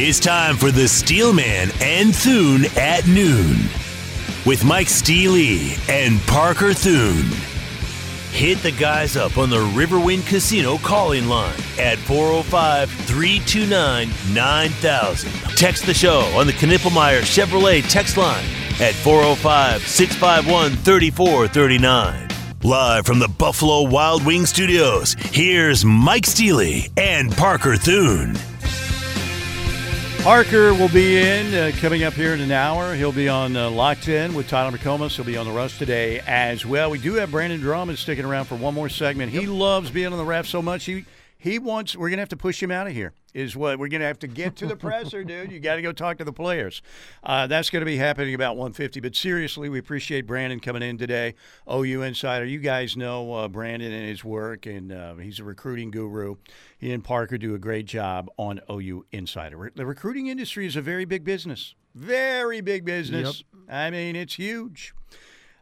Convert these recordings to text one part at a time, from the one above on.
It's time for the Steelman and Thune at noon with Mike Steely and Parker Thune. Hit the guys up on the Riverwind Casino calling line at 405 329 9000. Text the show on the Knippelmier Chevrolet text line at 405 651 3439. Live from the Buffalo Wild Wing Studios, here's Mike Steely and Parker Thune. Parker will be in uh, coming up here in an hour. He'll be on uh, Locked In with Tyler McComas. He'll be on the Rush today as well. We do have Brandon Drummond sticking around for one more segment. He loves being on the ref so much. He he wants. We're gonna have to push him out of here. Is what we're gonna have to get to the presser, dude. You got to go talk to the players. Uh, that's gonna be happening about 150. But seriously, we appreciate Brandon coming in today. OU Insider. You guys know uh, Brandon and his work, and uh, he's a recruiting guru. He and Parker do a great job on OU Insider. The recruiting industry is a very big business. Very big business. I mean, it's huge.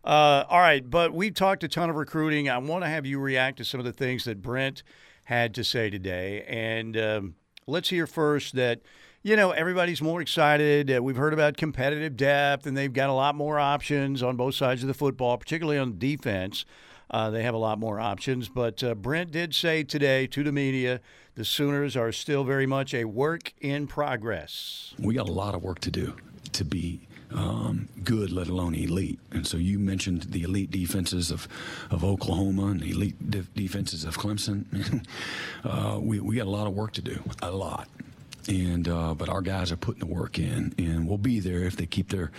Uh, all right, but we've talked a ton of recruiting. I want to have you react to some of the things that Brent had to say today. And um, let's hear first that, you know, everybody's more excited. Uh, we've heard about competitive depth, and they've got a lot more options on both sides of the football, particularly on defense. Uh, they have a lot more options. But uh, Brent did say today to the media the Sooners are still very much a work in progress. We got a lot of work to do to be um, good, let alone elite. And so you mentioned the elite defenses of, of Oklahoma and the elite de- defenses of Clemson. uh, we, we got a lot of work to do, a lot. And uh, but our guys are putting the work in, and we'll be there if they keep their,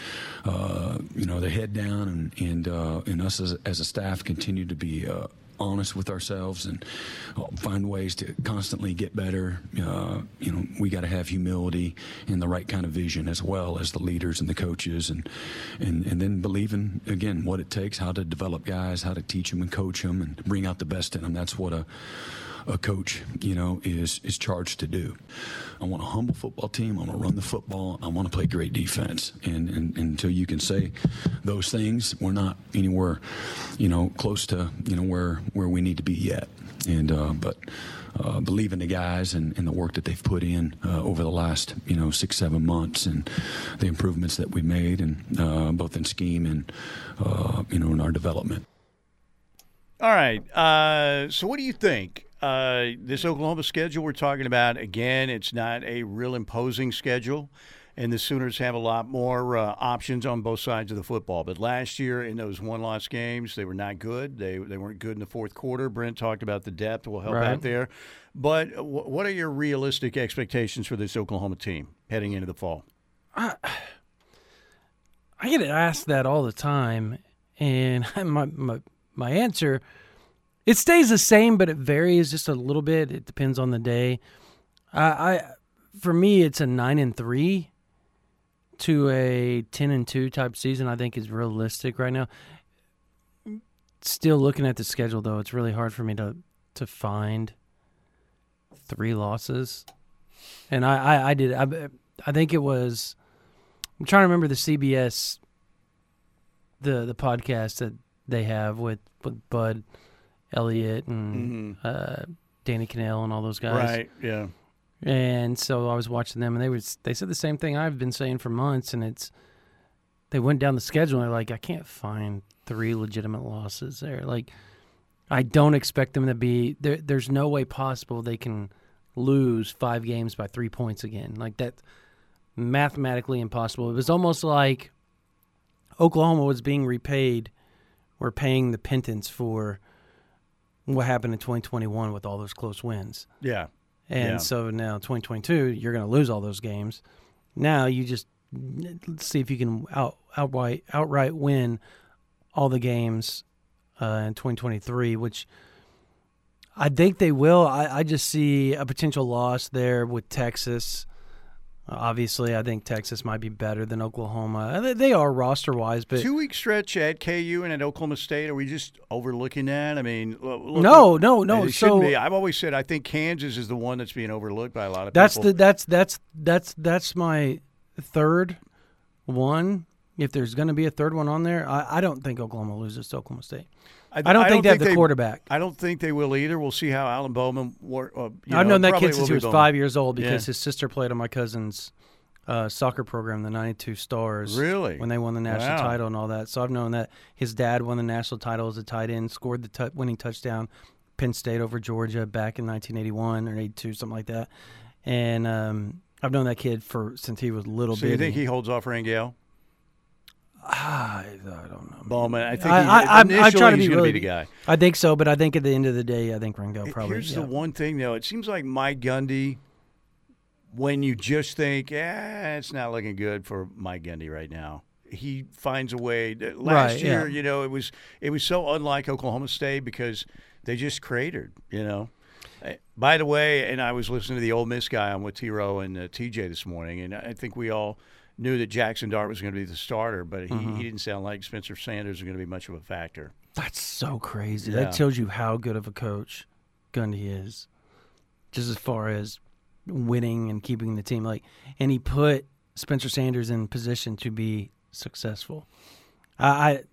uh, you know, their head down, and and uh, and us as, as a staff continue to be uh, honest with ourselves and find ways to constantly get better. Uh, you know, we got to have humility and the right kind of vision as well as the leaders and the coaches, and and and then believing again what it takes, how to develop guys, how to teach them and coach them, and bring out the best in them. That's what a a coach, you know, is is charged to do. I want a humble football team. I want to run the football. I want to play great defense. And, and, and until you can say those things, we're not anywhere, you know, close to you know where where we need to be yet. And uh, but. Uh, believe in the guys and, and, the work that they've put in uh, over the last you know six seven months and the improvements that we made and uh, both in scheme and uh, you know in our development. All right. Uh, so what do you think? Uh, this Oklahoma schedule we're talking about, again, it's not a real imposing schedule, and the Sooners have a lot more uh, options on both sides of the football. But last year in those one loss games, they were not good. They, they weren't good in the fourth quarter. Brent talked about the depth will help Right. out there. But w- what are your realistic expectations for this Oklahoma team heading into the fall? I get asked that all the time, and my my my answer it stays the same, but it varies just a little bit. It depends on the day. I, for me, it's a nine and three to a ten and two type season. I think is realistic right now. Still looking at the schedule though, it's really hard for me to to find three losses, and I I, I did I I think it was. I'm trying to remember the CBS the the podcast that they have with, with Bud Elliott and uh, Danny Kanell and all those guys. Right. Yeah. And so I was watching them, and they was they said the same thing I've been saying for months, and it's they went down the schedule, and they're like, I can't find three legitimate losses there. Like, I don't expect them to be there. There's no way possible they can lose five games by three points again. Like that, mathematically impossible. It was almost like Oklahoma was being repaid. We're paying the penance for what happened in 2021 with all those close wins. Yeah. And Yeah. so now 2022, you're going to lose all those games. Now you just let's see if you can out, outright outright win all the games uh, in 2023, which I think they will. I, I just see a potential loss there with Texas. Obviously, I think Texas might be better than Oklahoma. Uh, they- They are roster wise, but Two week stretch at KU and at Oklahoma State. Are we just overlooking that? I mean, look, No, no, no. It So- be. I've always said I think Kansas is the one that's being overlooked by a lot of That's people. the that's that's that's that's my third one. If there's going to be a third one on there, I, I don't think Oklahoma loses to Oklahoma State. I don't think they have the quarterback. I don't think they will either. We'll see how Alan Bowman. Work, uh, you I've know, known that kid since he was Bowman. five years old because Yeah. his sister played on my cousin's uh, soccer program, the '92 Stars. Really? When they won the national Wow. title and all that, so I've known that his dad won the national title as a tight end, scored the t- winning touchdown, Penn State over Georgia back in 1981 or '82, something like that. And um, I've known that kid for since he was a little So bitty. you think he holds off Rangel? Ah, I, don't know. Bowman. I think I- he, I- I'm- I'm trying to be really- be the guy. I think so, but I think at the end of the day, I think Ringo probably. Here's yeah. the one thing, though. It seems like Mike Gundy, when you just think, eh, it's not looking good for Mike Gundy right now. He finds a way. Last Right, yeah. year, you know, it was it was so unlike Oklahoma State because they just cratered. You know. Eh, By the way, and I was listening to the Ole Miss guy on with T. Row and uh, TJ this morning, and I think we all knew that Jackson Dart was going to be the starter, but he, Mm-hmm. he didn't sound like Spencer Sanders was going to be much of a factor. That's so crazy. Yeah. That tells you how good of a coach Gundy is. Just as far as winning and keeping the team like and he put Spencer Sanders in position to be successful. I, I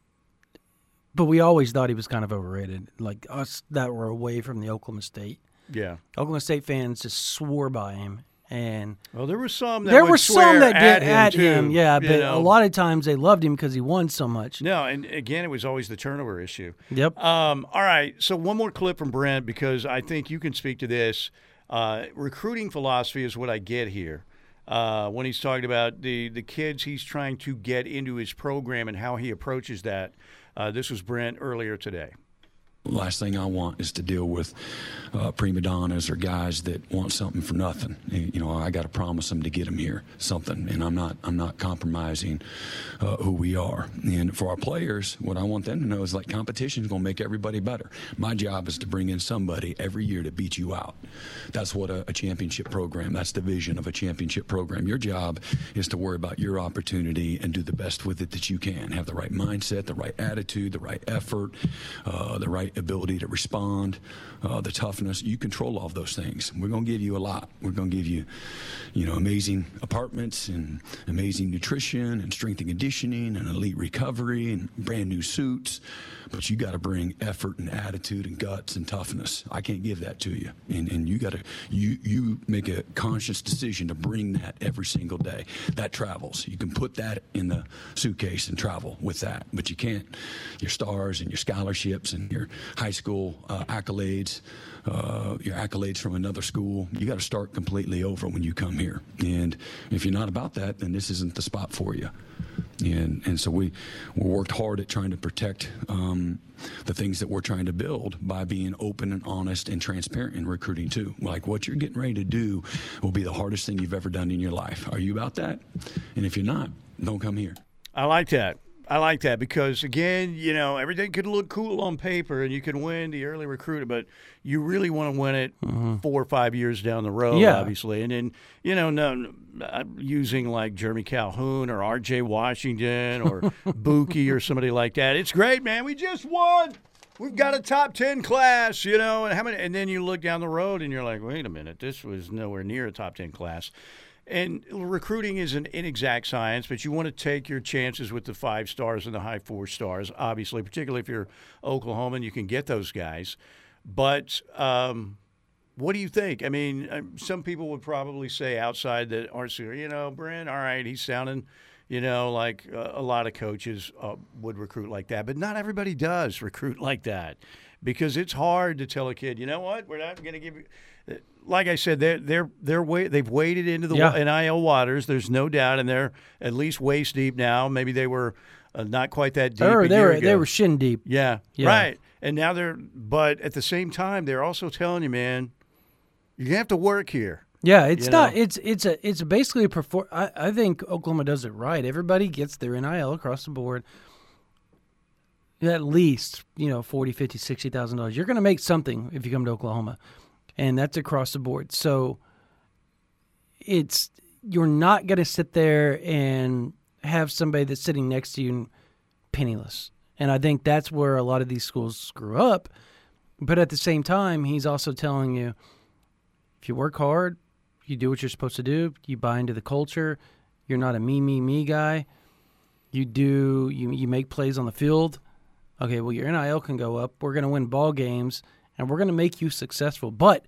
but we always thought he was kind of overrated. Like us that were away from the Oklahoma State. Yeah. Oklahoma State fans just swore by him and Well, there were some that there were some that at did him, at too, him, yeah, but know. a lot of times they loved him because he won so much. No, and again, it was always the turnover issue. Yep. Um, all right, so one more clip from Brent because I think you can speak to this. Uh, recruiting philosophy is what I get here. Uh, when he's talking about the the kids he's trying to get into his program and how he approaches that. Uh, this was Brent earlier today. Last thing I want is to deal with uh, prima donnas or guys that want something for nothing. You know, I got to promise them to get them here something, and I'm not I'm not compromising uh, who we are. And for our players, what I want them to know is like competition is going to make everybody better. My job is to bring in somebody every year to beat you out. That's what a, a championship program. That's the vision of a championship program. Your job is to worry about your opportunity and do the best with it that you can. Have the right mindset, the right attitude, the right effort, uh, the right ability to respond, uh, the toughness. You control all of those things. We're going to give you a lot. We're going to give you, you know, amazing apartments and amazing nutrition and strength and conditioning and elite recovery and brand new suits. But you got to bring effort and attitude and guts and toughness. I can't give that to you, and and you got to you you make a conscious decision to bring that every single day. That travels. You can put that in the suitcase and travel with that, but you can't your stars and your scholarships and your high school uh, accolades, uh, your accolades from another school. You got to start completely over when you come here, and if you're not about that, then this isn't the spot for you. And, and so we, we worked hard at trying to protect um, the things that we're trying to build by being open and honest and transparent in recruiting too. Like what you're getting ready to do will be the hardest thing you've ever done in your life. Are you about that? And if you're not, don't come here. I like that. I like that because again, you know, everything could look cool on paper and you can win the early recruiter, but you really want to win it mm-hmm. four or five years down the road, Yeah. obviously. And then, you know, no, uh, using like Jeremy Calhoun or R.J. Washington or Buki or somebody like that. It's great, man. We just won. We've got a top ten class, you know, and how many? And then you look down the road and you're like, wait a minute, this was nowhere near a top ten class. And recruiting is an inexact science, but you want to take your chances with the five stars and the high four stars, obviously, particularly if you're Oklahoma and you can get those guys. But um, what do you think? I mean, uh, some people would probably say outside that aren't you know, Brent, all right, he's sounding, you know, like uh, a lot of coaches uh, would recruit like that, but not everybody does recruit like that because it's hard to tell a kid, you know what, we're not going to give you. Like I said, they're they're they're wa- they've waded into the Yeah. NIL waters. There's no doubt, and they're at least waist deep now. Maybe they were uh, not quite that deep. They were, they were, they were shin deep. Yeah, Yeah. right. And now they're, but at the same time, they're also telling you, man, you have to work here. Yeah, it's You not. know? It's it's a it's basically a perform. I, I think Oklahoma does it right. Everybody gets their NIL across the board. At least you know forty, fifty, sixty thousand dollars. You're going to make something if you come to Oklahoma, and that's across the board. So it's you're not going to sit there and have somebody that's sitting next to you penniless. And I think that's where a lot of these schools screw up. But at the same time, he's also telling you if you work hard, you do what you're supposed to do, you buy into the culture, you're not a me, me, me guy. You do you, you make plays on the field. okay, well your NIL can go up. We're going to win ball games, and we're going to make you successful. But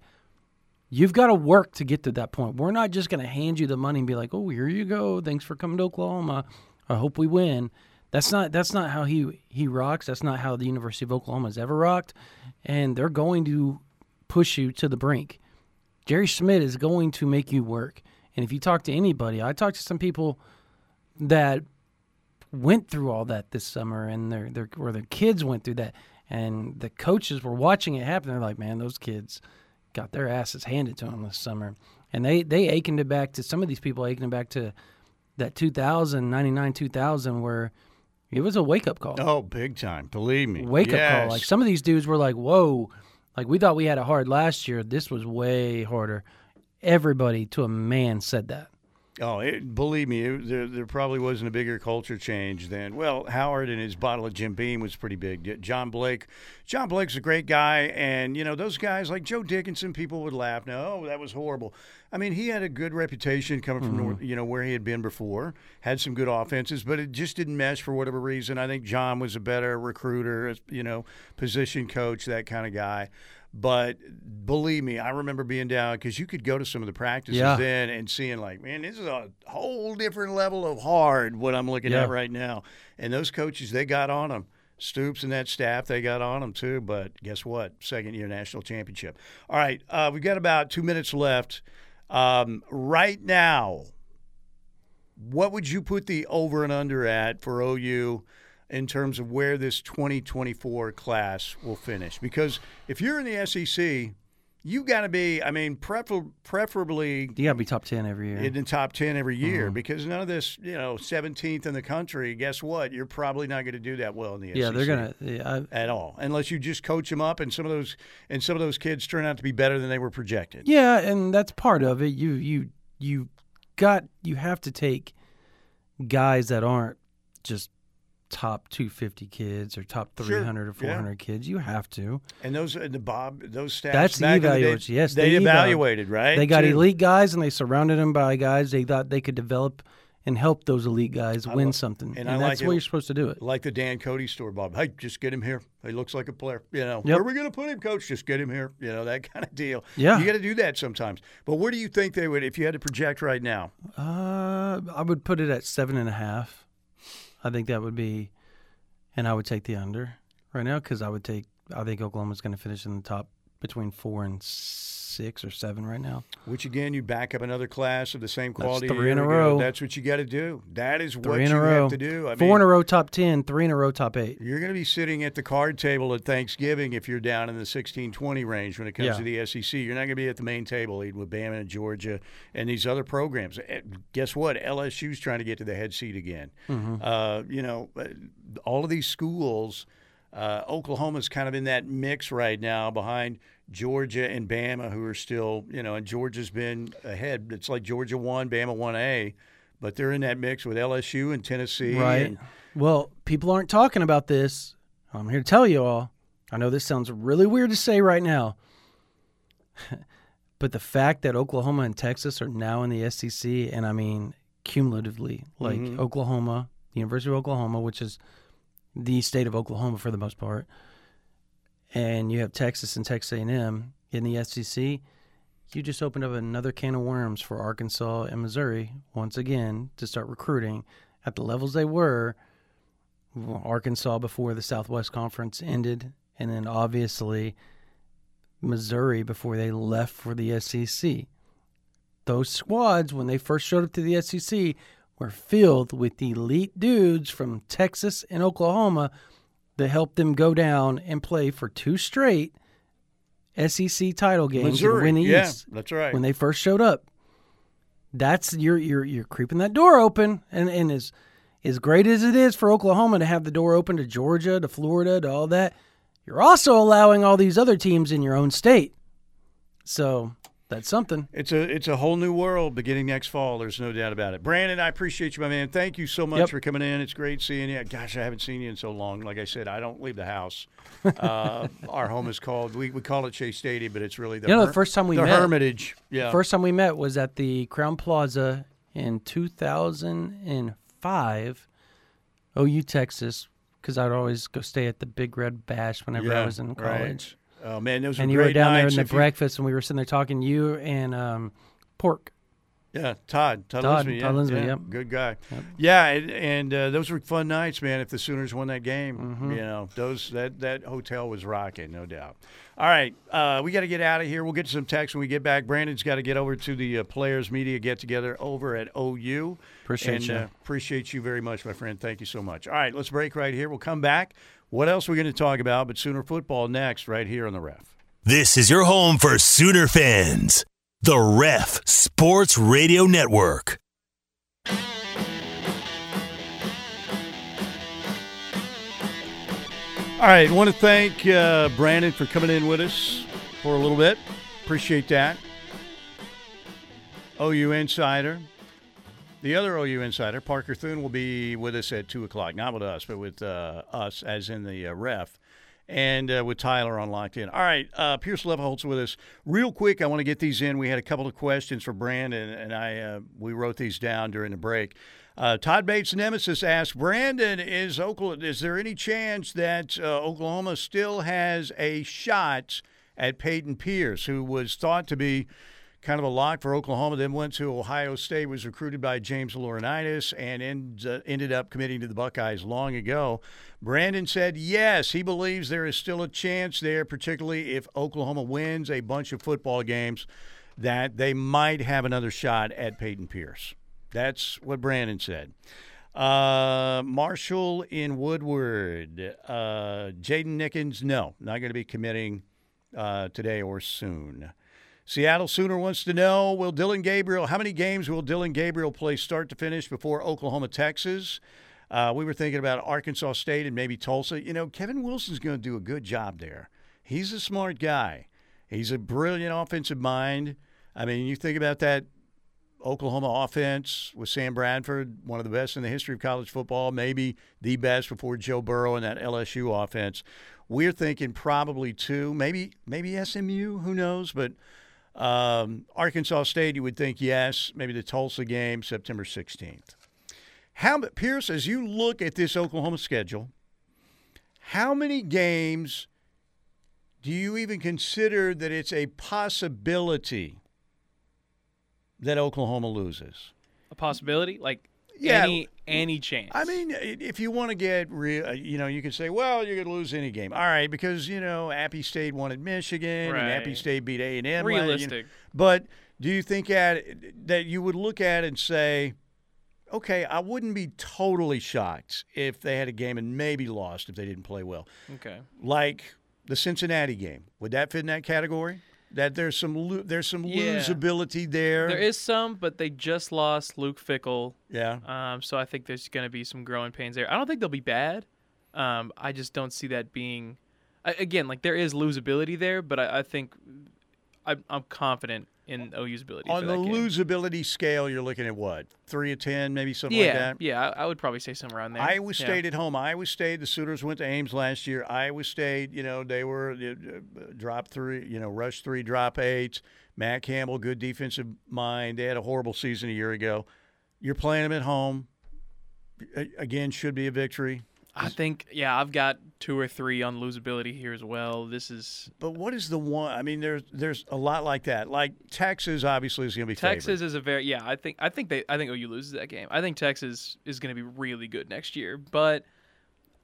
you've got to work to get to that point. We're not just going to hand you the money and be like, "Oh, here you go. Thanks for coming to Oklahoma. I hope we win." That's not that's not how he he rocks. That's not how the University of Oklahoma has ever rocked, and they're going to push you to the brink. Jerry Schmidt is going to make you work. And if you talk to anybody, I talked to some people that went through all that this summer, and their their or their kids went through that, and the coaches were watching it happen. They're like, man, those kids got their asses handed to them this summer, and they they aching it back to some of these people aching it back to that 2000, 99, 2000, where it was a wake up call. Oh, big time! Believe me, wake yes. up call. Like some of these dudes were like, whoa, like we thought we had it hard last year. This was way harder. Everybody to a man said that. Oh, it, believe me, it, there, there probably wasn't a bigger culture change than well, Howard and his bottle of Jim Beam was pretty big. John Blake, John Blake's a great guy, and you know those guys like Joe Dickinson. People would laugh. No, oh, that was horrible. I mean, he had a good reputation coming from Mm-hmm. North, you know where he had been before. Had some good offenses, but it just didn't mesh for whatever reason. I think John was a better recruiter, you know, position coach, that kind of guy. But believe me, I remember being down because you could go to some of the practices Yeah. then and seeing like, man, this is a whole different level of hard what I'm looking Yeah. at right now. And those coaches, they got on them. Stoops and that staff, they got on them too. But guess what? Second year national championship. All right, uh, we've got about two minutes left. Um, right now, what would you put the over and under at for OU in terms of where this 2024 class will finish? Because if you're in the SEC, you got to be, I mean, prefer- preferably You got to be top 10 every year. in the top 10 every year Mm-hmm. because none of this, you know, 17th in the country, guess what? You're probably not going to do that well in the SEC. yeah, SEC they're going to. Yeah, I- at all unless you just coach them up and some of those and some of those kids turn out to be better than they were projected. Yeah, and that's part of it. You you you got you have to take guys that aren't just top 250 kids or top Sure, 300 or yeah. 400 kids. You have to. And those and the Bob those stats That's the back the day, evaluation. Yes, they, they evaluated, right? They got too. elite guys and they surrounded them by guys they thought they could develop and help those elite guys I win love- something. and And, I that's it- where you're supposed to do it. like the Dan Cody store, Bob. Hey, just get him here. He looks like a player. You know, Yep. where are we going to put him, Coach? Just get him here. You know that kind of deal. Yeah. you got to do that sometimes. But where do you think they would, if you had to project right now? Uh, I would put it at seven and a half. I think that would be, and I would take the under right now because I would take. I think Oklahoma's going to finish in the top between four and or seven right now. Which again, you back up another class of the same quality. That's three in a ago. row. That's what you got to do. That is what Three in you row. have to do. I Four mean, in a row top ten. Three in a row top eight. You're going to be sitting at the card table at Thanksgiving if you're down in the 16-20 range when it comes Yeah. to the SEC. You're not going to be at the main table eating with Bama and Georgia and these other programs. Eh, Guess what? LSU's trying to get to the head seat again. Mm-hmm. Uh, you know, uh, all of these schools. Uh, Oklahoma's kind of in that mix right now behind Georgia and Bama, who are still, you know, and Georgia's been ahead. It's like Georgia one, Bama one A, but they're in that mix with LSU and Tennessee. Right. and- Well, people aren't talking about this. I'm here to tell you all. I know this sounds really weird to say right now, but the fact that Oklahoma and Texas are now in the SEC, and I mean cumulatively, like Mhm. Oklahoma, the University of Oklahoma, which is the state of Oklahoma for the most part, and you have Texas and Texas A&M in the SEC. You just opened up another can of worms for Arkansas and Missouri once again to start recruiting at the levels they were. Arkansas before the Southwest Conference ended, and then obviously Missouri before they left for the SEC. Those squads, when they first showed up to the SEC, were filled with elite dudes from Texas and Oklahoma that helped them go down and play for two straight SEC title games Missouri, win the yeah, East that's right. when they first showed up. That's you're you're you're creeping that door open, and and as as great as it is for Oklahoma to have the door open to Georgia, to Florida, to all that, you're also allowing all these other teams in your own state. So that's something. It's a it's a whole new world beginning next fall. There's no doubt about it. Brandon, I appreciate you, my man. Thank you so much Yep. for coming in. It's great seeing you. Gosh, I haven't seen you in so long. Like I said, I don't leave the house. Uh, our home is called we, we call it Chase Stadium, but it's really the You know, the first time we the met- Hermitage. Yeah, First time we met was at the Crowne Plaza in 2005. OU Texas because I'd always go stay at the Big Red Bash whenever I was in right. Oh man, those were great nights. And were you were down there in the you- breakfast, and we were sitting there talking. You and um, Pork. Yeah, Todd. Todd, Todd- Linsby, Todd yeah, Linsby, yeah, yep. Good guy. Yep. Yeah, and, and uh, those were fun nights, man. If the Sooners won that game, Mm-hmm. you know, those that that hotel was rocking, no doubt. All right, uh, we got to get out of here. We'll get to some text when we get back. Brandon's got to get over to the uh, players' media get together over at OU. Appreciate and, you. Uh, appreciate you very much, my friend. Thank you so much. All right, let's break right here. We'll come back. What else are we going to talk about? But Sooner football next, right here on the ref. This is your home for Sooner fans. The Ref Sports Radio Network. All right, want to thank uh, Brandon for coming in with us for a little bit. Appreciate that. OU Insider. The other OU Insider, Parker Thune, will be with us at 2 o'clock. Not with us, but with uh, us, as in the uh, ref, and uh, with Tyler on Locked In. All right, uh, Pierce Levelholtz with us. Real quick, I want to get these in. We had a couple of questions for Brandon, and I uh, we wrote these down during the break. Uh, Todd Bates Nemesis asked, Brandon, is Oklahoma, is there any chance that Oklahoma still has a shot at Payton Pierce, who was thought to be kind of a lock for Oklahoma, then went to Ohio State, was recruited by James Laurinaitis, and end, uh, ended up committing to the Buckeyes long ago. Brandon said yes, he believes there is still a chance there, particularly if Oklahoma wins a bunch of football games, that they might have another shot at Payton Pierce. That's what Brandon said. Uh, Marshall in Woodward. Uh, Jaden Nickens, no, not going to be committing uh, today or soon. Seattle Sooner wants to know Will Dillon Gabriel, how many games will Dillon Gabriel play start to finish before Oklahoma, Texas? Uh, we were thinking about Arkansas State and maybe Tulsa. You know, Kevin Wilson's going to do a good job there. He's a smart guy, he's a brilliant offensive mind. I mean, you think about that Oklahoma offense with Sam Bradford, one of the best in the history of college football, maybe the best before Joe Burrow and that LSU offense. We're thinking probably two, maybe maybe SMU, who knows? But um, Arkansas State, you would think yes. Maybe the Tulsa game, September 16th. How, Pierce, as you look at this Oklahoma schedule, how many games do you even consider that it's a possibility that Oklahoma loses? a possibility, like Yeah. any any chance. I mean, if you want to get real, uh, you know, you can say, well, you're going to lose any game. All right, because, you know, Appy State won at Michigan and Appy State beat A&M. realistic. But do you think at that you would look at and say, okay, I wouldn't be totally shocked if they had a game and maybe lost if they didn't play well, Okay. like the Cincinnati game? Would that fit in that category? That there's some lo- there's some Yeah. losability there. There is some, but they just lost Luke Fickell, yeah. um, so I think there's going to be some growing pains there. I don't think they'll be bad. Um, I just don't see that being. I, again, like there is losability there, but I, I think I, I'm confident in OU's ability. On the losability scale, you're looking at what three of ten, maybe something yeah, like that. yeah, I, I would probably say somewhere around there. Iowa Yeah. State at home. Iowa State. The Sooners went to Ames last year. Iowa State. You know they were uh, drop three. You know rush three, drop eight. Matt Campbell, good defensive mind. They had a horrible season a year ago. You're playing them at home. Again, should be a victory. I think, yeah, I've got two or three on losability here as well. This is But what is the one? I mean, there's there's a lot like that. Like Texas, obviously, is going to be Texas favored. is a very yeah. I think I think they I think OU loses that game. I think Texas is going to be really good next year. But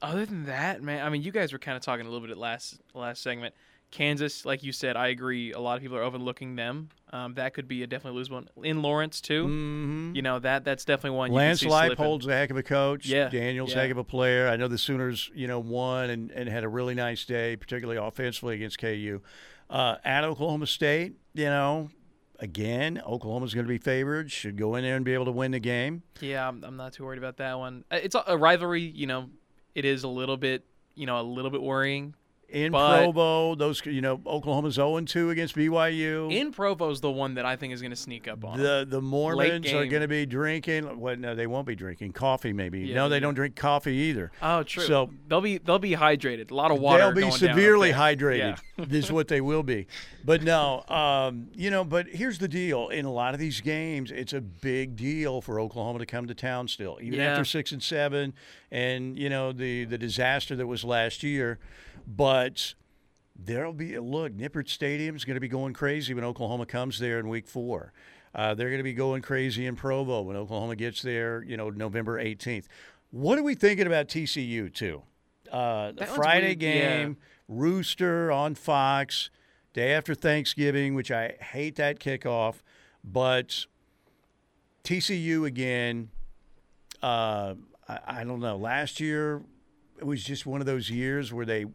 other than that, man, I mean, you guys were kind of talking a little bit at last last segment. Kansas, like you said, I agree. A lot of people are overlooking them. Um, that could be a definitely lose one in Lawrence too. Mhm. You know that that's definitely one. Lance holds a heck of a coach. Yeah, Daniel's a yeah. heck of a player. I know the Sooners, you know, won and, and had a really nice day, particularly offensively against KU. Uh, at Oklahoma State, you know, again, Oklahoma's going to be favored. Should go in there and be able to win the game. Yeah, I'm, I'm not too worried about that one. Uh, It's a rivalry. You know, it is a little bit you know a little bit worrying. In But- Provo. Those you know Oklahoma's 0 2 against BYU. In Provo's the one that I think is going to sneak up on. the the Mormons are going to be drinking. Well, no, they won't be drinking coffee. Maybe Yeah, no, they yeah. don't drink coffee either. oh, true. So they'll be they'll be hydrated. A lot of water. They'll be severely hydrated. Yeah. this is what they will be. But no, um, you know. But here's the deal: in a lot of these games, it's a big deal for Oklahoma to come to town. Still, even Yeah. after six and seven, and you know the the disaster that was last year. But there'll be look. Nippert Stadium's going to be going crazy when Oklahoma comes there in Week Four. Uh, they're going to be going crazy in Provo when Oklahoma gets there. You know, November 18th. What are we thinking about TCU too? Uh, the Friday weird, yeah. game, Rooster on Fox, day after Thanksgiving, which I hate that kickoff, but TCU again. Uh, I, I don't know. Last year, it was just one of those years where they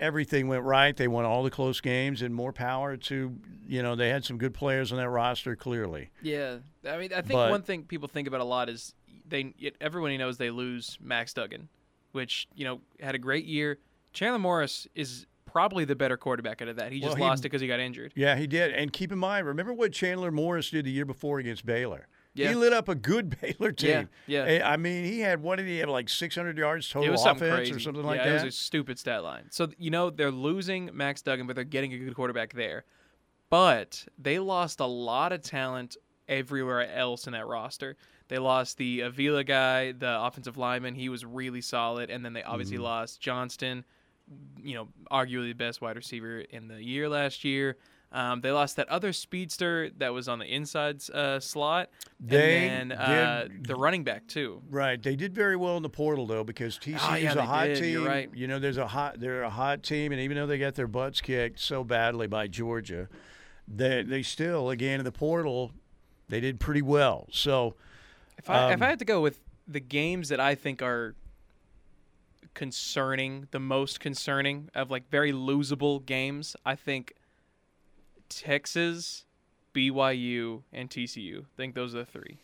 everything went right. They won all the close games, and more power to you know they had some good players on that roster. Clearly, Yeah, I mean, I think But- one thing people think about a lot is they it, everybody knows they lose Max Duggan, which you know had a great year. Chandler Morris is probably the better quarterback out of that. He Well, just he- lost it because he got injured. yeah, he did. And keep in mind, remember what Chandler Morris did the year before against Baylor. Yeah. He lit up a good Baylor team. Yeah, yeah. I mean, he had what did he have like 600 yards total offense or something yeah, like that. It was a stupid stat line. So you know they're losing Max Duggan, but they're getting a good quarterback there. But they lost a lot of talent everywhere else in that roster. They lost the Avila guy, the offensive lineman. He was really solid, and then they obviously Mm-hmm. lost Johnston. You know, arguably the best wide receiver in the year last year. Um, they lost that other speedster that was on the inside uh, slot, They and then uh, did- the running back too. Right, they did very well in the portal though because TCU's Oh, yeah, a they hot did. team. You're right. You know, there's a hot they're a hot team, and even though they got their butts kicked so badly by Georgia, they they still again in the portal they did pretty well. So If I if Um, I had to go with the games that I think are concerning, the most concerning of like very losable games, I think Texas, BYU, and TCU. I think those are the three.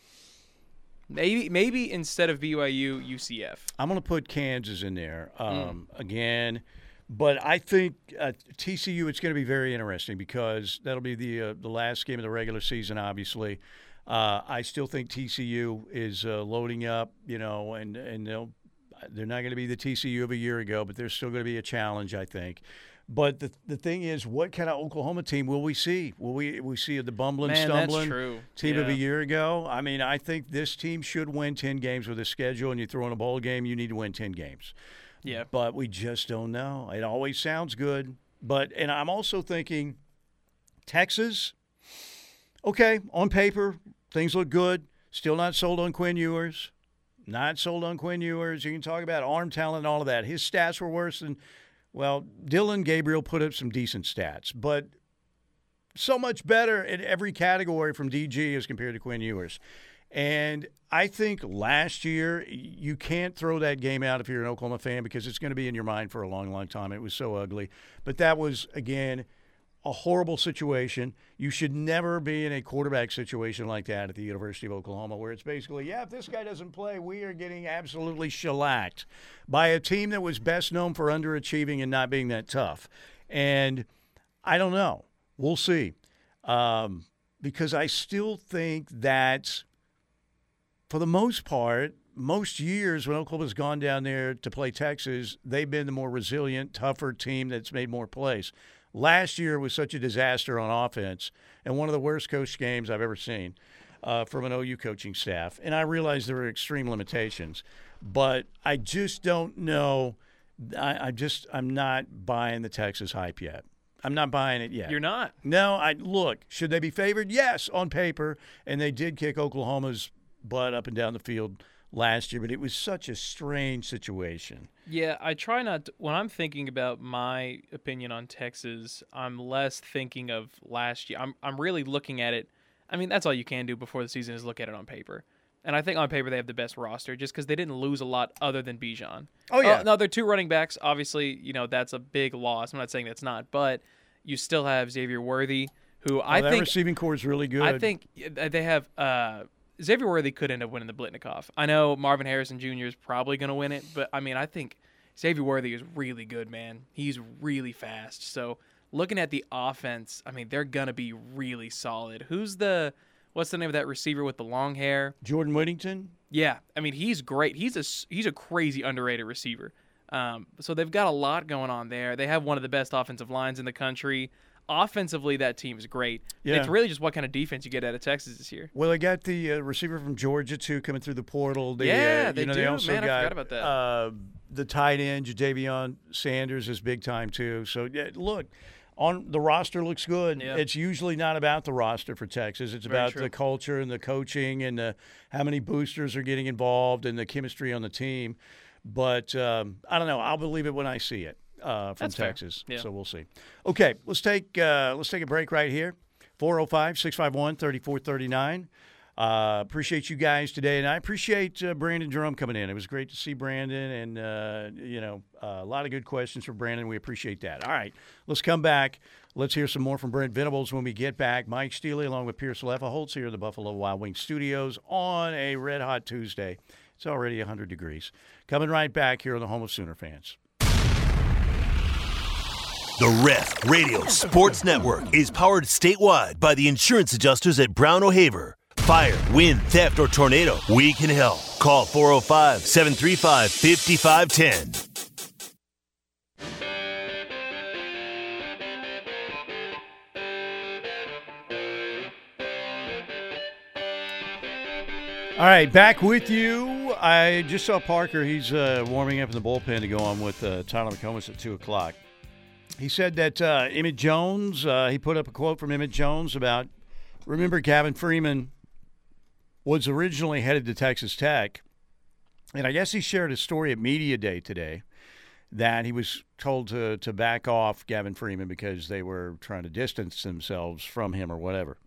Maybe maybe instead of BYU, UCF. I'm going to put Kansas in there Hmm. um, again, but I think uh, TCU it's going to be very interesting because that'll be the uh, the last game of the regular season. Obviously, uh, I still think TCU is uh, loading up, you know, and and they'll they're not going to be the TCU of a year ago, but they're still going to be a challenge, I think. But the the thing is, what kind of Oklahoma team will we see? Will we we see the bumbling, Man, stumbling team of a year ago? I mean, I think this team should win ten games with a schedule, and you throw in a bowl game, you need to win ten games. Yeah. But we just don't know. It always sounds good, but and I'm also thinking Texas. Okay, on paper, things look good. Still not sold on Quinn Ewers. Not sold on Quinn Ewers. You can talk about arm talent and all of that. His stats were worse than, well, Dillon Gabriel put up some decent stats, but so much better in every category from DG as compared to Quinn Ewers. And I think last year, you can't throw that game out if you're an Oklahoma fan because it's going to be in your mind for a long, long time. It was so ugly. But that was, again, a horrible situation. You should never be in a quarterback situation like that at the University of Oklahoma, where it's basically, yeah, if this guy doesn't play, we are getting absolutely shellacked by a team that was best known for underachieving and not being that tough. And I don't know. We'll see. Um, because I still think that for the most part, most years when Oklahoma's gone down there to play Texas, they've been the more resilient, tougher team that's made more plays. Last year was such a disaster on offense and one of the worst coach games I've ever seen uh, from an OU coaching staff. And I realize there are extreme limitations, but I just don't know. I, I just I'm not buying the Texas hype yet. I'm not buying it yet. You're not. No, I look. Should they be favored? Yes, on paper, and they did kick Oklahoma's butt up and down the field last year, but it was such a strange situation. Yeah, I try not to, when I'm thinking about my opinion on Texas, I'm less thinking of last year. I'm I'm really looking at it. I mean, that's all you can do before the season is look at it on paper. And I think on paper they have the best roster just because they didn't lose a lot other than Bijan. Oh, yeah. no, they're two running backs. Obviously, you know that's a big loss. I'm not saying that's not, but you still have Xavier Worthy, who I Oh, that think receiving corps is really good. I think uh, they have uh, Xavier Worthy could end up winning the Biletnikoff. I know Marvin Harrison Jr. is probably going to win it, but I mean, I think Xavier Worthy is really good, man. He's really fast. So looking at the offense, I mean, they're gonna be really solid. Who's the what's the name of that receiver with the long hair? Jordan Whittington. Yeah, I mean, he's great. He's a he's a crazy underrated receiver. Um, so they've got a lot going on there. They have one of the best offensive lines in the country. Offensively, that team is great. Yeah. It's really just what kind of defense you get out of Texas this year. Well, they got the uh, receiver from Georgia too coming through the portal. The, Yeah, uh, they know, They do. also Man, I forgot about that. Uh, the tight end Ja'Tavion Sanders is big time too. So yeah, look. On the roster looks good. Yeah. It's usually not about the roster for Texas. It's Very about true. the culture and the coaching and the, how many boosters are getting involved and the chemistry on the team. But um, I don't know. I'll believe it when I see it uh, from That's. Texas. Yeah. So we'll see. Okay, let's take uh, let's take a break right here. 405-651-3439. Uh, appreciate you guys today, and I appreciate uh, Brandon Drum coming in. It was great to see Brandon, and uh, you know, uh, a lot of good questions for Brandon. We appreciate that. All right, let's come back. Let's hear some more from Brent Venables when we get back. Mike Steely, along with Pierce Leffa Holtz here at the Buffalo Wild Wings studios on a red hot Tuesday. It's already 100 degrees. Coming right back here on the home of Sooner fans. The Ref Radio Sports Network is powered statewide by the insurance adjusters at Brown O'Haver. Fire, wind, theft, or tornado, we can help. Call 405 735 5510. All right, back with you. I just saw Parker. He's uh, warming up in the bullpen to go on with uh, Tyler McComas at 2 o'clock. He said that uh, Emmett Jones, uh, he put up a quote from Emmett Jones about, remember Gavin Freeman was originally headed to Texas Tech. And I guess he shared a story at Media Day today that he was told to, to back off Gavin Freeman because they were trying to distance themselves from him or whatever.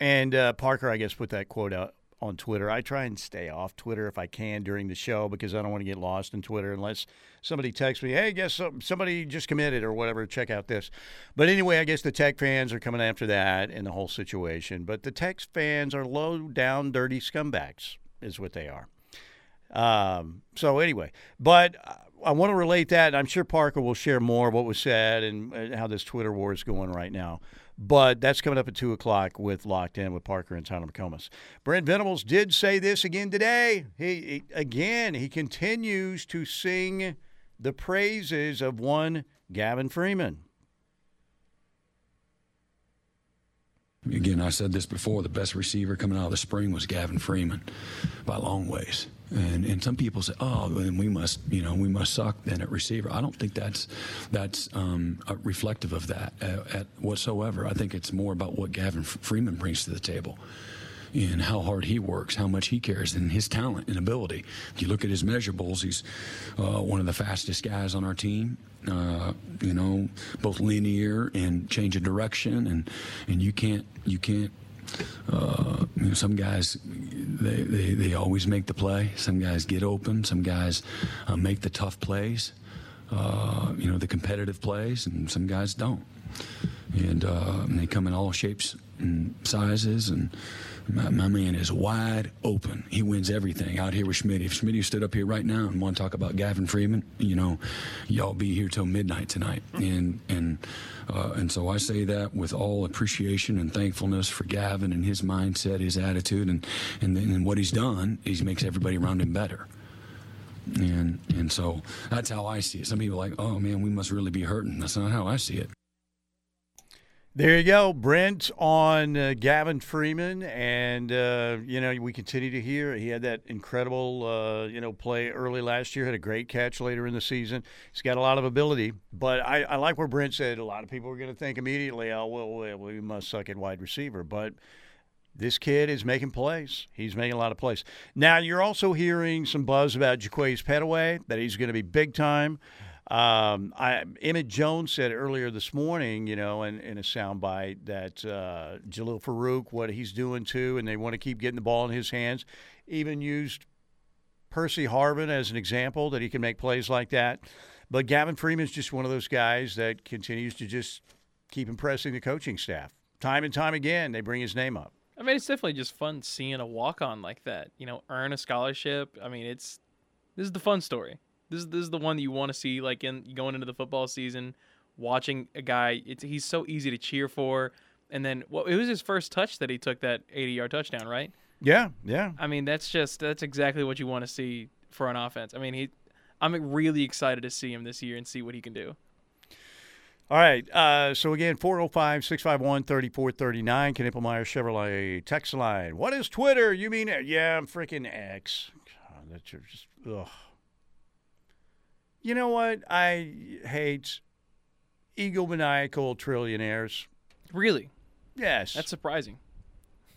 And uh, Parker, I guess, put that quote out on Twitter. I try and stay off Twitter if I can during the show because I don't want to get lost in Twitter unless somebody texts me, hey, guess somebody just committed or whatever. Check out this. But anyway, I guess the Tech fans are coming after that and the whole situation. But the Tech fans are low down, dirty scumbags, is what they are. Um, so anyway, but I want to relate that. and I'm sure Parker will share more of what was said and how this Twitter war is going right now. But that's coming up at two o'clock with Locked In with Parker and Tyler McComas. Brent Venables did say this again today. He, he again he continues to sing the praises of one Gavin Freeman. Again, I said this before. The best receiver coming out of the spring was Gavin Freeman, by long ways. And and some people say, oh, then we must, you know, we must suck then at receiver. I don't think that's that's um, reflective of that uh, at whatsoever. I think it's more about what Gavin Freeman brings to the table. And how hard he works, how much he cares, and his talent and ability. If you look at his measurables, he's uh, one of the fastest guys on our team. Uh, you know, both linear and change of direction, and and you can't you can't uh, you know, some guys they, they, they always make the play. Some guys get open. Some guys uh, make the tough plays. Uh, you know, the competitive plays, and some guys don't. And, uh, and they come in all shapes and sizes. And my, my man is wide open. He wins everything out here with Schmidt. If Schmidt stood up here right now and want to talk about Gavin Freeman, you know, y'all be here till midnight tonight. And and uh, and so I say that with all appreciation and thankfulness for Gavin and his mindset, his attitude, and and, and what he's done. He makes everybody around him better. And and so that's how I see it. Some people are like, oh man, we must really be hurting. That's not how I see it. There you go, Brent on uh, Gavin Freeman, and uh, you know we continue to hear he had that incredible uh, you know play early last year, had a great catch later in the season. He's got a lot of ability, but I, I like where Brent said a lot of people are going to think immediately, oh well, we must suck at wide receiver, but this kid is making plays. He's making a lot of plays. Now you're also hearing some buzz about Jaquaize Pettaway that he's going to be big time. Um, I, Emmett Jones said earlier this morning, you know, in, in a soundbite that uh, Jalil Farooq, what he's doing too, and they want to keep getting the ball in his hands. Even used Percy Harvin as an example that he can make plays like that. But Gavin Freeman's just one of those guys that continues to just keep impressing the coaching staff. Time and time again, they bring his name up. I mean, it's definitely just fun seeing a walk on like that. You know, earn a scholarship. I mean, it's this is the fun story. This is this is the one that you want to see like in going into the football season, watching a guy. It's he's so easy to cheer for. And then well, it was his first touch that he took that 80 yard touchdown, right? Yeah, yeah. I mean, that's just that's exactly what you want to see for an offense. I mean, he I'm really excited to see him this year and see what he can do. All right. Uh, so again, 405 651 3439, Knippelmier Chevrolet text line. What is Twitter? You mean, yeah, I'm freaking X. God, that's just, ugh. You know what? I hate egomaniacal trillionaires. Really? Yes. That's surprising.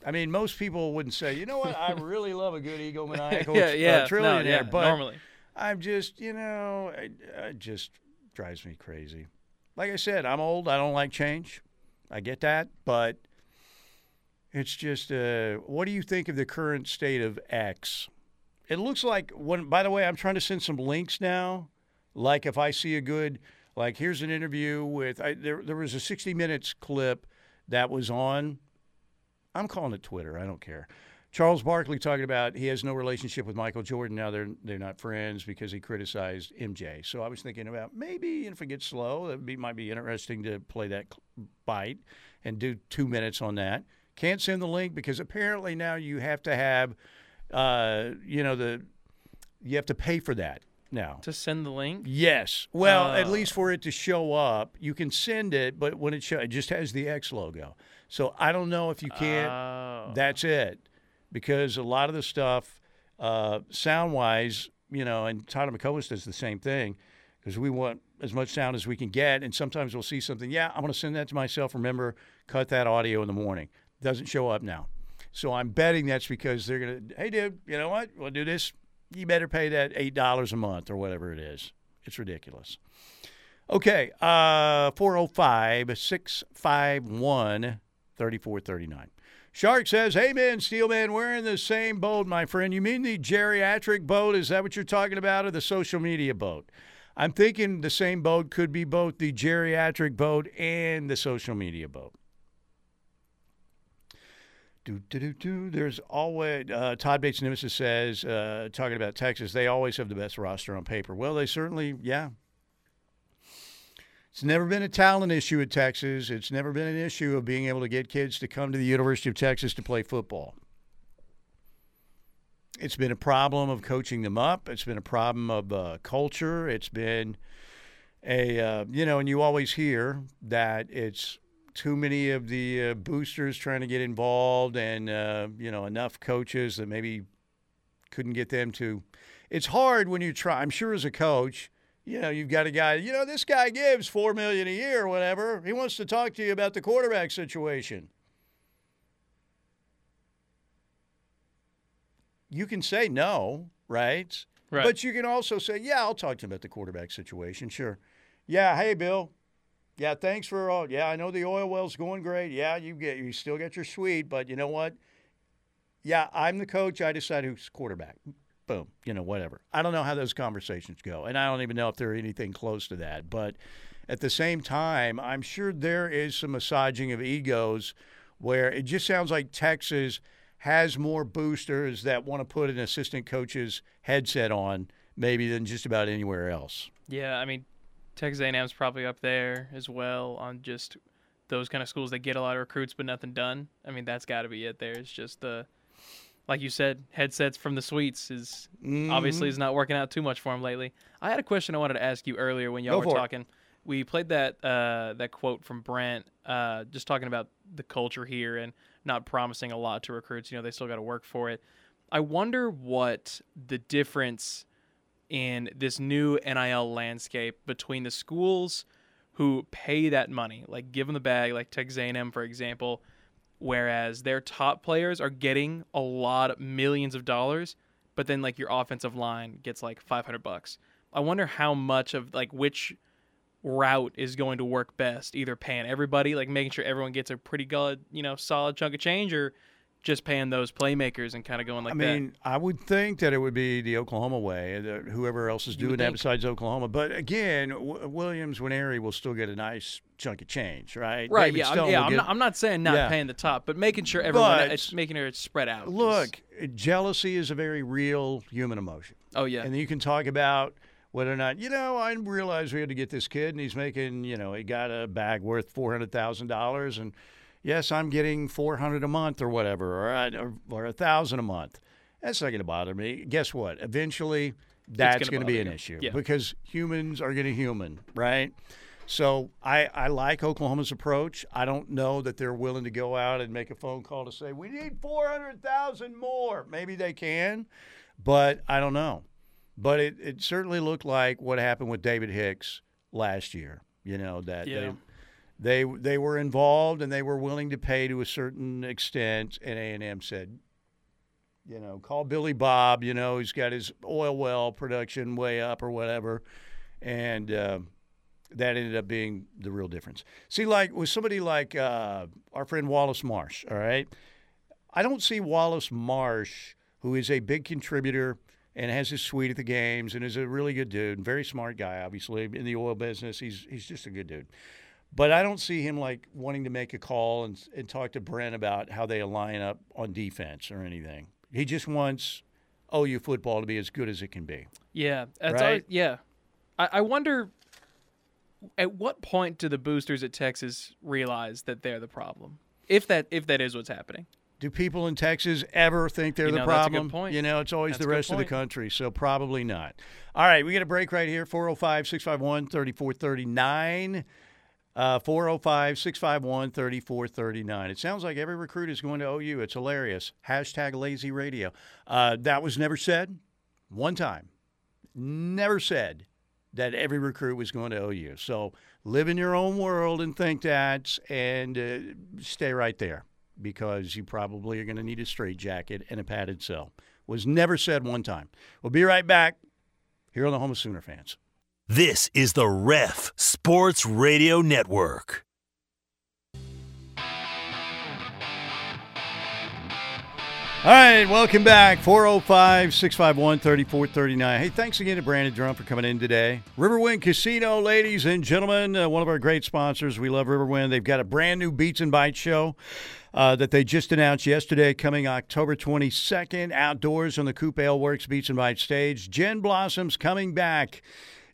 I mean, most people wouldn't say, you know what? I really love a good egomaniacal yeah, yeah, uh, trillionaire. no, yeah, but normally. I'm just, you know, it, it just drives me crazy. Like I said, I'm old. I don't like change. I get that, but it's just. Uh, what do you think of the current state of X? It looks like when. By the way, I'm trying to send some links now. Like if I see a good, like here's an interview with. I, there, there was a 60 minutes clip that was on. I'm calling it Twitter. I don't care. Charles Barkley talking about he has no relationship with Michael Jordan now. They're they're not friends because he criticized MJ. So I was thinking about maybe if it gets slow, it be, might be interesting to play that bite and do two minutes on that. Can't send the link because apparently now you have to have, uh, you know the, you have to pay for that now. To send the link? Yes. Well, at Oh. least for it to show up, you can send it, but when it show, it just has the X logo. So I don't know if you can't. Oh. That's it, because a lot of the stuff, uh, sound wise, you know, and Tyler McComas does the same thing, because we want as much sound as we can get, and sometimes we'll see something. Yeah, I'm going to send that to myself. Remember, cut that audio in the morning. Doesn't show up now. So I'm betting that's because they're going to. Hey, dude, you know what? We'll do this. You better pay that eight dollars a month or whatever it is. It's ridiculous. Okay, uh, 405 651 3439. Shark says, Hey man, Steelman, we're in the same boat, my friend. You mean the geriatric boat? Is that what you're talking about, or the social media boat? I'm thinking the same boat could be both the geriatric boat and the social media boat. Do, do, do, do. There's always, uh, Todd Bates Nemesis says, uh, talking about Texas, they always have the best roster on paper. Well, they certainly, yeah. It's never been a talent issue at Texas. It's never been an issue of being able to get kids to come to the University of Texas to play football. It's been a problem of coaching them up. It's been a problem of uh, culture. It's been a, uh, you know, and you always hear that it's too many of the uh, boosters trying to get involved and, uh, you know, enough coaches that maybe couldn't get them to. It's hard when you try. I'm sure as a coach, you know, you've got a guy, you know, this guy gives four million a year or whatever. He wants to talk to you about the quarterback situation. You can say no, right? Right. But you can also say, yeah, I'll talk to him about the quarterback situation. Sure. Yeah, hey Bill. Yeah, thanks for all. Yeah, I know the oil well's going great. Yeah, you get you still get your suite, but you know what? Yeah, I'm the coach. I decide who's quarterback. Boom. You know, whatever. I don't know how those conversations go, and I don't even know if they're anything close to that. But at the same time, I'm sure there is some massaging of egos where it just sounds like Texas has more boosters that want to put an assistant coach's headset on maybe than just about anywhere else. Yeah, I mean, Texas A&M's probably up there as well on just those kind of schools that get a lot of recruits but nothing done. I mean, that's got to be it. There, it's just the, like you said, headsets from the suites is Mm-hmm. obviously is not working out too much for him lately. I had a question I wanted to ask you earlier when y'all Go were for it. talking. We played that uh, that quote from Brent, uh, just talking about the culture here and not promising a lot to recruits. You know, they still got to work for it. I wonder what the difference in this new NIL landscape between the schools who pay that money, like give them the bag, like Texas A&M for example, whereas their top players are getting a lot of millions of dollars, but then like your offensive line gets like 500 bucks. I wonder how much of like which route is going to work best, either paying everybody, like making sure everyone gets a pretty good, you know, solid chunk of change or just paying those playmakers and kind of going like that. I mean, I would think that it would be the Oklahoma way, uh, whoever else is You doing that think. besides Oklahoma. But again, w- Williams Winery will still get a nice chunk of change, right? Right, David yeah, I'm, Stone yeah. I'm get- not, I'm not saying not Yeah. paying the top, but making sure everyone But- it's making sure it's spread out. Look, jealousy is a very real human emotion. oh yeah, And you can talk about whether or not you know I realized we had to get this kid and he's making you know he got a bag worth four hundred thousand dollars and yes I'm getting four hundred a month or whatever or uh, or, or a thousand a month. That's not going to bother me. Guess what? Eventually, that's gonna be an you. issue Yeah. because humans are going to human, right? So I, I like Oklahoma's approach. I don't know that they're willing to go out and make a phone call to say we need four hundred thousand more. Maybe they can, but I don't know. But it, it certainly looked like what happened with David Hicks last year. You know that Yeah. They they were involved and they were willing to pay to a certain extent, and A and M said, you know, call Billy Bob. You know, he's got his oil well production way up or whatever, and uh, that ended up being the real difference. See, like with somebody like uh, our friend Wallace Marsh. All right, I don't see Wallace Marsh, who is a big contributor and has his suite at the games and is a really good dude, very smart guy, obviously in the oil business. He's he's just a good dude. But I don't see him like wanting to make a call and, and talk to Brent about how they align up on defense or anything. He just wants OU football to be as good as it can be. Yeah, that's Right? always- yeah. I, I wonder at what point do the boosters at Texas realize that they're the problem? If that if that is what's happening. Do people in Texas ever think they're You the know, that's a good problem? point. You know, it's always That's the rest of the country, so probably not. All right, we get a break right here 405 651 3439. Uh, 405 651 3439. It sounds like every recruit is going to OU. It's hilarious. Hashtag lazy radio. Uh, that was never said one time. Never said that every recruit was going to OU. So live in your own world and think that and uh, stay right there because you probably are going to need a straight jacket and a padded cell. Was never said one time. We'll be right back here on the Home of Sooner fans. This is the Ref Sports Radio Network. All right, welcome back. 405 651 3439. Hey, thanks again to Brandon Drum for coming in today. Riverwind Casino, ladies and gentlemen, uh, one of our great sponsors. We love Riverwind. They've got a brand new Beats and Bites show uh, that they just announced yesterday, coming October 22nd, outdoors on the Coop Works Beats and Bites stage. Gin Blossom's coming back.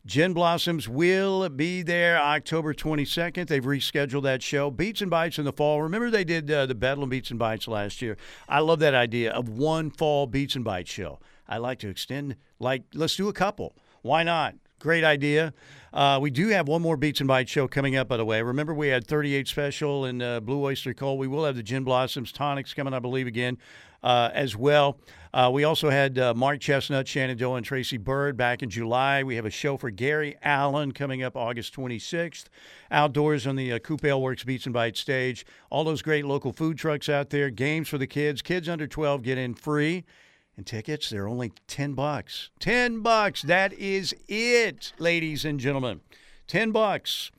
Gin Blossoms will be there October 22nd. They've rescheduled that show. Beats and Bites in the fall. Remember they did uh, the Bedlam Beats and Bites last year. I love that idea of one fall Beats and Bites show. I like to extend, like, let's do a couple. Why not? Great idea. Uh, we do have one more Beats and Bites show coming up, by the way. Remember, we had 38 Special and uh, Blue Oyster Cult. We will have the Gin Blossoms Tonics coming, I believe, again uh, as well. Uh, we also had uh, Mark Chesnutt, Shenandoah, and Tracy Byrd back in July. We have a show for Gary Allan coming up August 26th, outdoors on the uh, Coop Ale Works Beats and Bites stage. All those great local food trucks out there, games for the kids. Kids under 12 get in free. And tickets, they're only 10 bucks. 10 bucks. That is it, ladies and gentlemen. 10 bucks.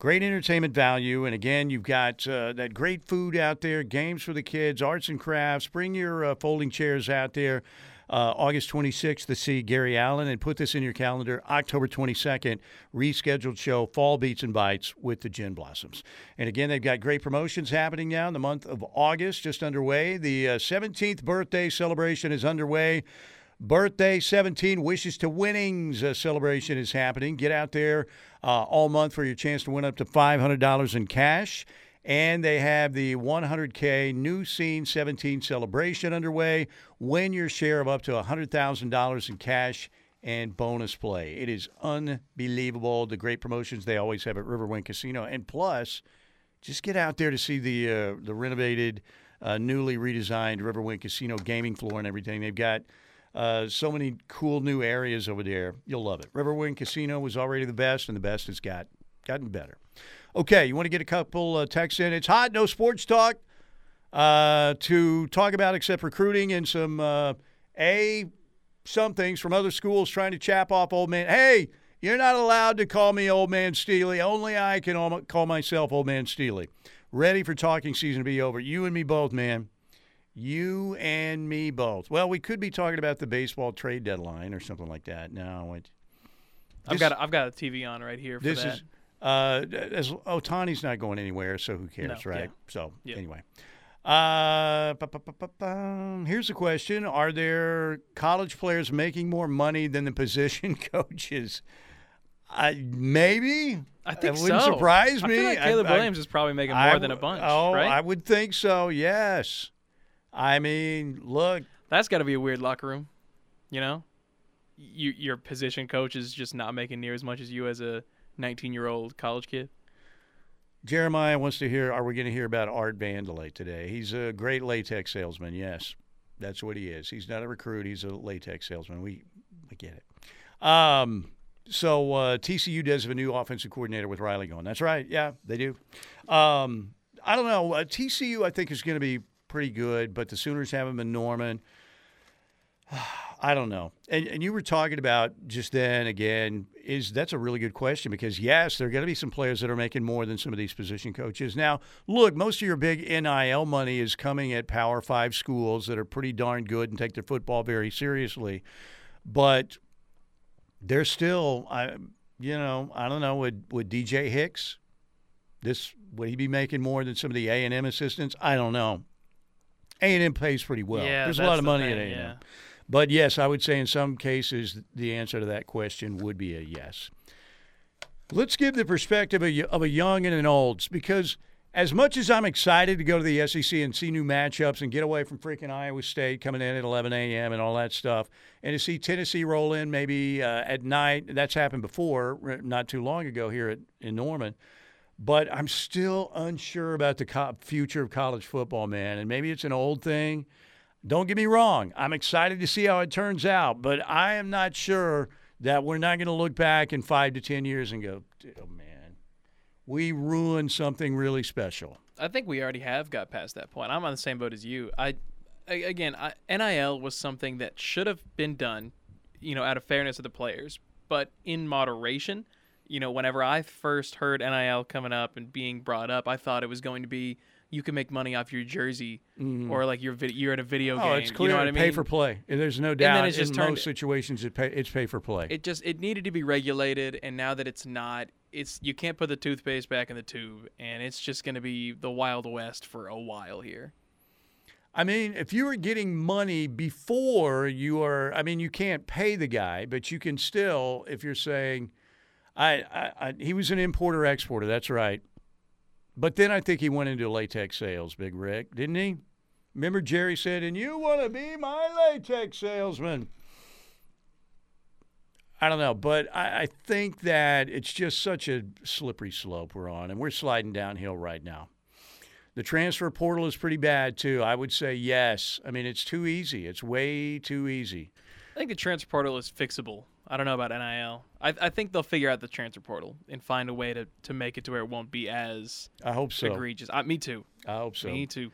Great entertainment value. And again, you've got uh, that great food out there, games for the kids, arts and crafts. Bring your uh, folding chairs out there. Uh, August 26th to see Gary Allan and put this in your calendar. October 22nd, rescheduled show, Fall Beats and Bites with the Gin Blossoms. And again, they've got great promotions happening now in the month of August, just underway. The uh, 17th birthday celebration is underway. Birthday 17 Wishes to Winnings uh, celebration is happening. Get out there uh, all month for your chance to win up to $500 in cash. And they have the 100K New Scene 17 celebration underway. Win your share of up to $100,000 in cash and bonus play. It is unbelievable the great promotions they always have at Riverwind Casino. And plus, just get out there to see the uh, the renovated, uh, newly redesigned Riverwind Casino gaming floor and everything. They've got uh, so many cool new areas over there. You'll love it. Riverwind Casino was already the best, and the best has got gotten better. Okay, you want to get a couple uh, texts in? It's hot, no sports talk uh, to talk about except recruiting and some uh, a some things from other schools trying to chap off old man. Hey, you're not allowed to call me old man Steely. Only I can call myself old man Steely. Ready for talking season to be over. You and me both, man. You and me both. Well, we could be talking about the baseball trade deadline or something like that. No, it, I've This- got a, I've got a TV on right here for this that. is uh, as Ohtani's not going anywhere, so who cares, No, right? yeah. So Yeah. anyway, Uh, ba- ba- ba- ba- ba. here's a question: Are there college players making more money than the position coaches? I maybe. I think it wouldn't so. surprise I me. feel like Caleb I- Williams is probably making more I than a bunch. Oh, right? I would think so. Yes. I mean, look, That's got to be a weird locker room. You know, you, your position coach is just not making near as much as you as a 19 year old college kid. Jeremiah wants to hear. Are we going to hear about Art Vandelay today? He's a great latex salesman. Yes, that's what he is. He's not a recruit. He's a latex salesman. We we get it. Um, so uh, TCU does have a new offensive coordinator with Riley going. That's right. Yeah, they do. Um, I don't know. Uh, TCU I think is going to be pretty good, but the Sooners have him in Norman. I don't know. And, and you were talking about just then again is that's a really good question because yes, there are going to be some players that are making more than some of these position coaches. Now, look, most of your big NIL money is coming at Power 5 schools that are pretty darn good and take their football very seriously. But they're still I you know, I don't know would would DJ Hicks this would he be making more than some of the A&M assistants? I don't know. A&M pays pretty well. yeah, There's a lot of money thing, at A&M. yeah. But yes, I would say in some cases the answer to that question would be a yes. Let's give the perspective of a- young and an old because as much as I'm excited to go to the SEC and see new matchups and get away from freaking Iowa State coming in at 11 a.m. and all that stuff, and to see Tennessee roll in maybe uh, at night, that's happened before, not too long ago here at, in Norman. But I'm still unsure about the co- future of college football, man. And maybe it's an old thing. Don't get me wrong. I'm excited to see how it turns out, but I am not sure that we're not going to look back in five to 10 years and go, oh, man, we ruined something really special. I think we already have got past that point. I'm on the same boat as you. I, again, I, NIL was something that should have been done, you know, out of fairness of the players, but in moderation. You know, whenever I first heard NIL coming up and being brought up, I thought it was going to be you can make money off your jersey mm-hmm. or like your vid- you're in a video Oh, game. it's clear. You know what I mean? Pay for play. And There's no doubt. then it's just in most situations, it pay, it's pay for play. it just it needed to be regulated and now that it's not it's you can't put the toothpaste back in the tube and it's just going to be the wild west for a while here I mean, if you were getting money before you are, I mean, you can't pay the guy, but you can still, if you're saying, I, I, I he was an importer exporter, that's right. But then I think he went into latex sales, Big Rick, didn't he? Remember Jerry said, and you want to be my latex salesman. I don't know, but I, I think that it's just such a slippery slope we're on, and we're sliding downhill right now. The transfer portal is pretty bad too. I would say yes. I mean, it's too easy. It's way too easy. i think the transfer portal is fixable i don't know about nil i, I think they'll figure out the transfer portal and find a way to, to make it to where it won't be as I hope so. egregious I, me too I hope so. me too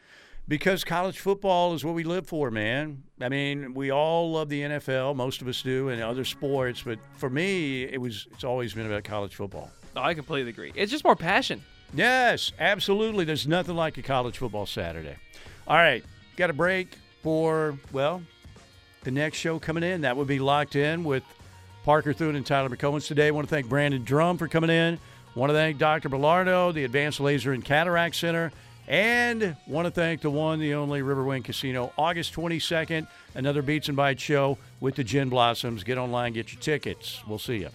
Because college football is what we live for, man. I mean, we all love the NFL. Most of us do, and other sports. But for me, it was. It's always been about college football. oh, i completely agree it's just more passion Yes, absolutely. There's nothing like a college football Saturday. All right, got a break for well, the next show coming in. That would be locked in with Parker Thune and Tyler McComas today. I want to thank Brandon Drum for coming in. Want to thank Dr. Bellardo, the Advanced Laser and Cataract Center, and want to thank the one, the only Riverwind Casino. August 22nd, another Beats and Bites show with the Gin Blossoms. Get online, get your tickets. We'll see you.